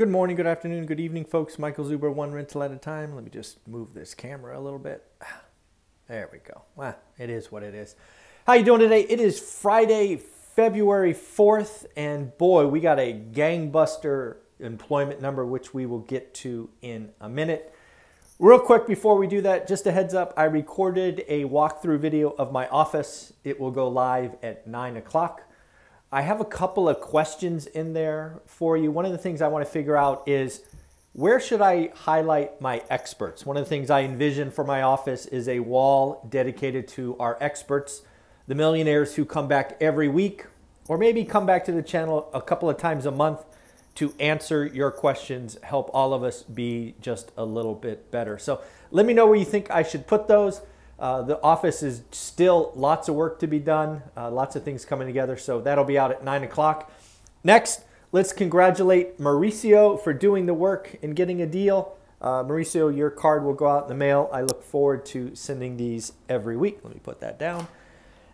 Good morning, good afternoon, good evening, folks. Michael Zuber, one rental at a time. Let me just move this camera a little bit. There we go. Well, it is what it is. How you doing today? It is Friday, February 4th, and boy, we got a gangbuster employment number, which we will get to in a minute. Real quick before we do that, just a heads up, I recorded a walkthrough video of my office. It will go live at 9 o'clock. I have a couple of questions in there for you. One of the things I want to figure out is where should I highlight my experts? One of the things I envision for my office is a wall dedicated to our experts, the millionaires who come back every week or maybe come back to the channel a couple of times a month to answer your questions, help all of us be just a little bit better. So let me know where you think I should put those. Uh, the office is still lots of work to be done, uh, lots of things coming together. So that'll be out at 9 o'clock. Next, let's congratulate Mauricio for doing the work and getting a deal. Uh, Mauricio, your card will go out in the mail. I look forward to sending these every week. Let me put that down.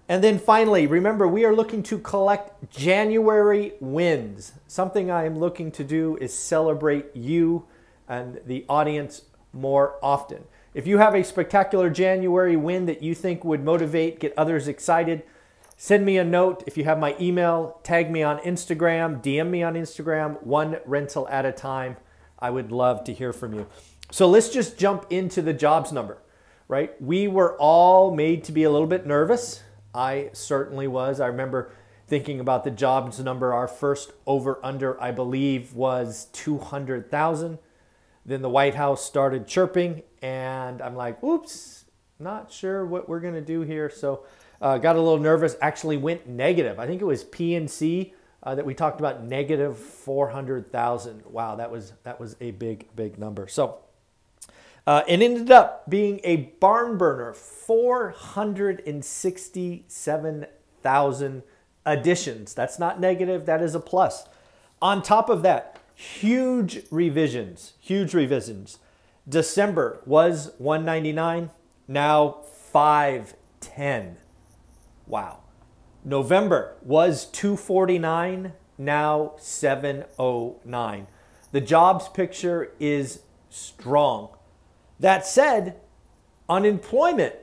And then finally, remember, we are looking to collect January wins. Something I am looking to do is celebrate you and the audience more often. If you have a spectacular January win that you think would motivate, get others excited, send me a note. If you have my email, tag me on Instagram, DM me on Instagram, one rental at a time. I would love to hear from you. So let's just jump into the jobs number, right? We were all made to be a little bit nervous. I certainly was. I remember thinking about the jobs number. Our first over under, I believe, was 200,000. Then the White House started chirping, and I'm like, oops, not sure what we're to do here. So uh, got a little nervous, actually went negative. I think it was PNC uh, that we talked about negative 400,000. Wow, that was, that was a big, big number. So uh, it ended up being a barn burner 467,000 additions. That's not negative, that is a plus. On top of that, huge revisions, huge revisions. December was 199, now 510. Wow. November was 249, now 709. The jobs picture is strong. That said, unemployment,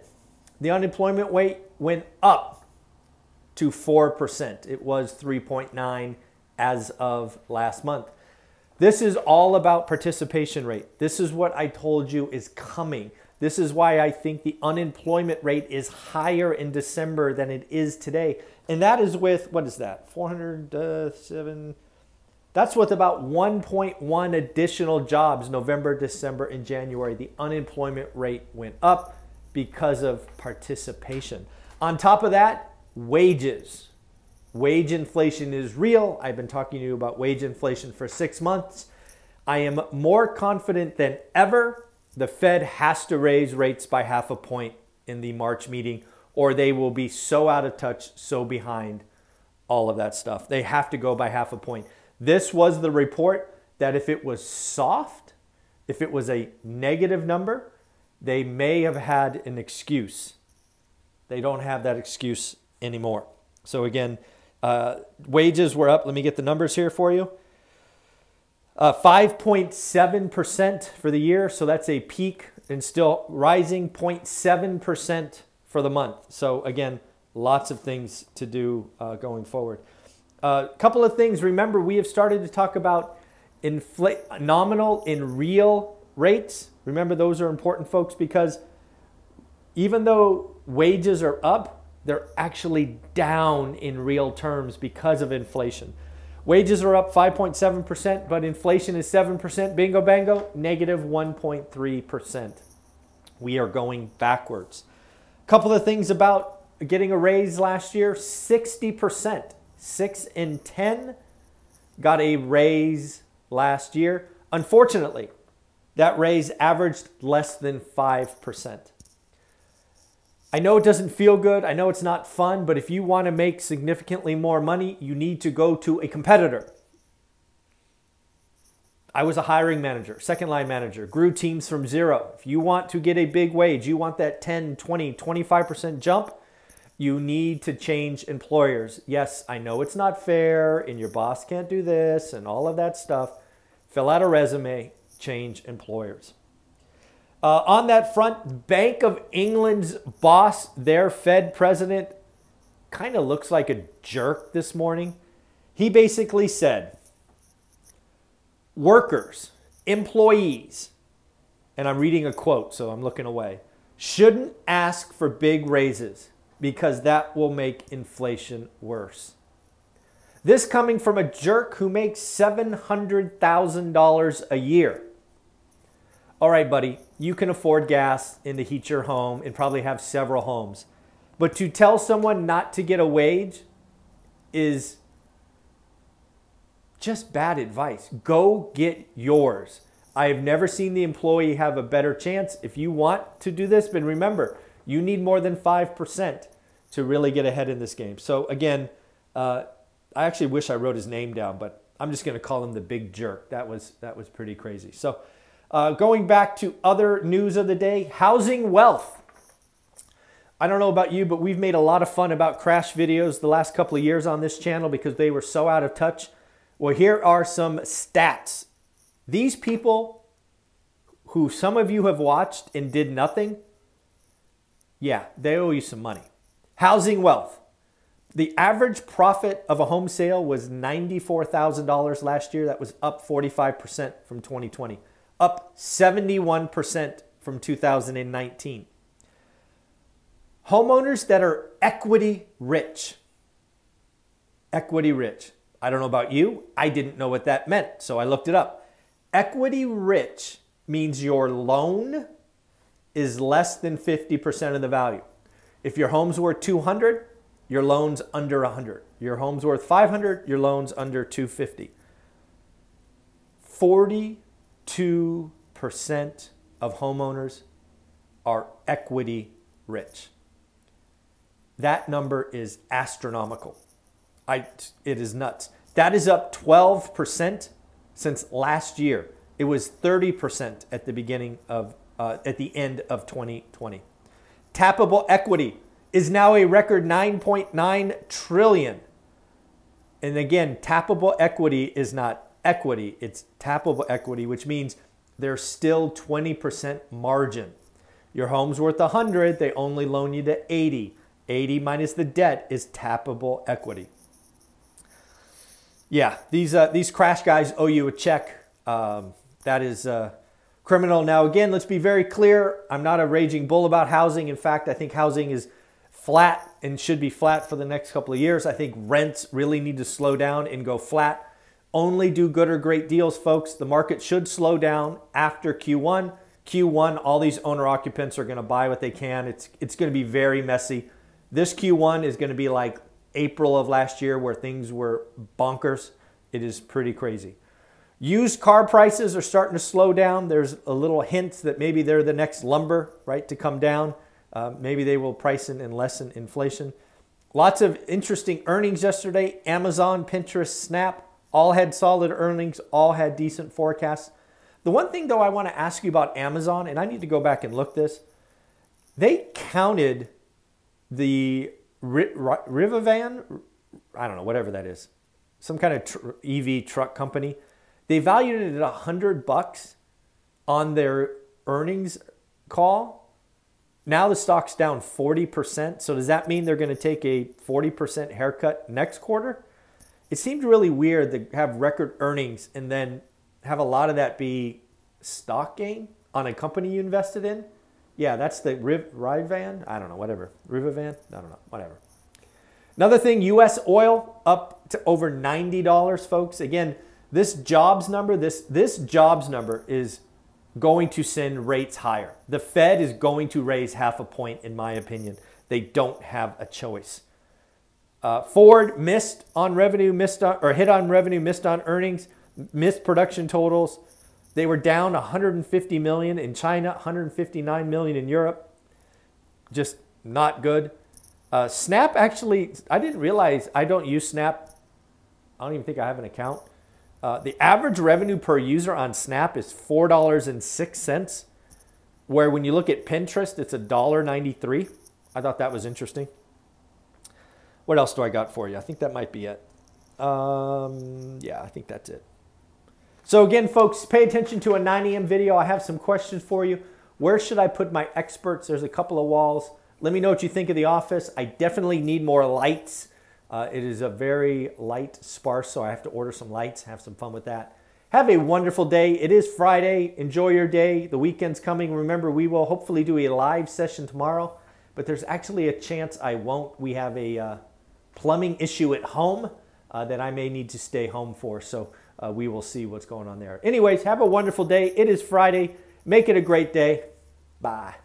the unemployment rate went up to 4%. It was 3.9 as of last month. This is all about participation rate. This is what I told you is coming. This is why I think the unemployment rate is higher in December than it is today. And that is with, what is that, 407? Uh, That's with about 1.1 additional jobs November, December, and January. The unemployment rate went up because of participation. On top of that, wages. Wage inflation is real. I've been talking to you about wage inflation for six months. I am more confident than ever the Fed has to raise rates by half a point in the March meeting, or they will be so out of touch, so behind all of that stuff. They have to go by half a point. This was the report that if it was soft, if it was a negative number, they may have had an excuse. They don't have that excuse anymore. So, again, uh, wages were up. Let me get the numbers here for you. 5.7% uh, for the year, so that's a peak and still rising 0.7% for the month. So again, lots of things to do uh, going forward. A uh, couple of things. Remember, we have started to talk about infl- nominal in real rates. Remember, those are important, folks, because even though wages are up, they're actually down in real terms because of inflation. Wages are up 5.7%, but inflation is 7%. Bingo, bango, negative 1.3%. We are going backwards. A couple of things about getting a raise last year 60%, 6 in 10 got a raise last year. Unfortunately, that raise averaged less than 5%. I know it doesn't feel good. I know it's not fun, but if you want to make significantly more money, you need to go to a competitor. I was a hiring manager, second line manager, grew teams from zero. If you want to get a big wage, you want that 10, 20, 25% jump, you need to change employers. Yes, I know it's not fair and your boss can't do this and all of that stuff. fill out a resume, change employers. Uh, on that front, Bank of England's boss, their Fed president, kind of looks like a jerk this morning. He basically said, workers, employees, and I'm reading a quote, so I'm looking away, shouldn't ask for big raises because that will make inflation worse. This coming from a jerk who makes $700,000 a year. All right, buddy, you can afford gas and to heat your home and probably have several homes. But to tell someone not to get a wage is just bad advice. Go get yours. I have never seen the employee have a better chance. If you want to do this, but remember, you need more than 5% to really get ahead in this game. So, again, uh, I actually wish I wrote his name down, but I'm just going to call him the big jerk. That was, that was pretty crazy. So, uh, going back to other news of the day housing wealth. I don't know about you, but we've made a lot of fun about crash videos the last couple of years on this channel because they were so out of touch. Well, here are some stats. These people who some of you have watched and did nothing, yeah, they owe you some money. Housing wealth. The average profit of a home sale was $94,000 last year. That was up 45% from 2020, up 71% from 2019. Homeowners that are equity rich. Equity rich. I don't know about you. I didn't know what that meant, so I looked it up. Equity rich means your loan is less than 50% of the value. If your home's worth 200, your loan's under 100. Your home's worth 500, your loan's under 250. 42% of homeowners are equity rich. That number is astronomical. I, it is nuts. That is up 12% since last year. It was 30% at the beginning of, uh, at the end of 2020. Tappable equity is now a record 9.9 trillion. And again, tappable equity is not equity, it's tappable equity, which means there's still 20% margin. Your home's worth 100, they only loan you to 80. 80 minus the debt is tappable equity. Yeah, these uh, these crash guys owe you a check. Um, that is uh, criminal. Now, again, let's be very clear. I'm not a raging bull about housing. In fact, I think housing is flat and should be flat for the next couple of years. I think rents really need to slow down and go flat. Only do good or great deals, folks. The market should slow down after Q1. Q1, all these owner occupants are going to buy what they can. It's it's going to be very messy. This Q1 is going to be like April of last year where things were bonkers. It is pretty crazy. Used car prices are starting to slow down. There's a little hint that maybe they're the next lumber, right, to come down. Uh, maybe they will price in and lessen inflation. Lots of interesting earnings yesterday. Amazon, Pinterest, Snap all had solid earnings, all had decent forecasts. The one thing, though, I want to ask you about Amazon, and I need to go back and look this, they counted the Rivian, I don't know, whatever that is, some kind of tr- EV truck company, they valued it at a hundred bucks on their earnings call. Now the stock's down 40%. So does that mean they're going to take a 40% haircut next quarter? It seemed really weird to have record earnings and then have a lot of that be stock gain on a company you invested in. Yeah, that's the Riv, Rivan. I don't know, whatever. Rivivan? I don't know, whatever. Another thing, U.S. oil up to over $90, folks. Again, this jobs number, this, this jobs number is going to send rates higher. The Fed is going to raise half a point, in my opinion. They don't have a choice. Uh, Ford missed on revenue, missed on, or hit on revenue, missed on earnings, missed production totals. They were down 150 million in China, 159 million in Europe. Just not good. Uh, Snap actually, I didn't realize I don't use Snap. I don't even think I have an account. Uh, the average revenue per user on Snap is $4.06, where when you look at Pinterest, it's $1.93. I thought that was interesting. What else do I got for you? I think that might be it. Um, yeah, I think that's it. So again, folks, pay attention to a 9 a.m. video. I have some questions for you. Where should I put my experts? There's a couple of walls. Let me know what you think of the office. I definitely need more lights. Uh, it is a very light, sparse, so I have to order some lights, have some fun with that. Have a wonderful day. It is Friday. Enjoy your day. The weekend's coming. Remember, we will hopefully do a live session tomorrow, but there's actually a chance I won't. We have a uh, plumbing issue at home uh, that I may need to stay home for, so uh, we will see what's going on there. Anyways, have a wonderful day. It is Friday. Make it a great day. Bye.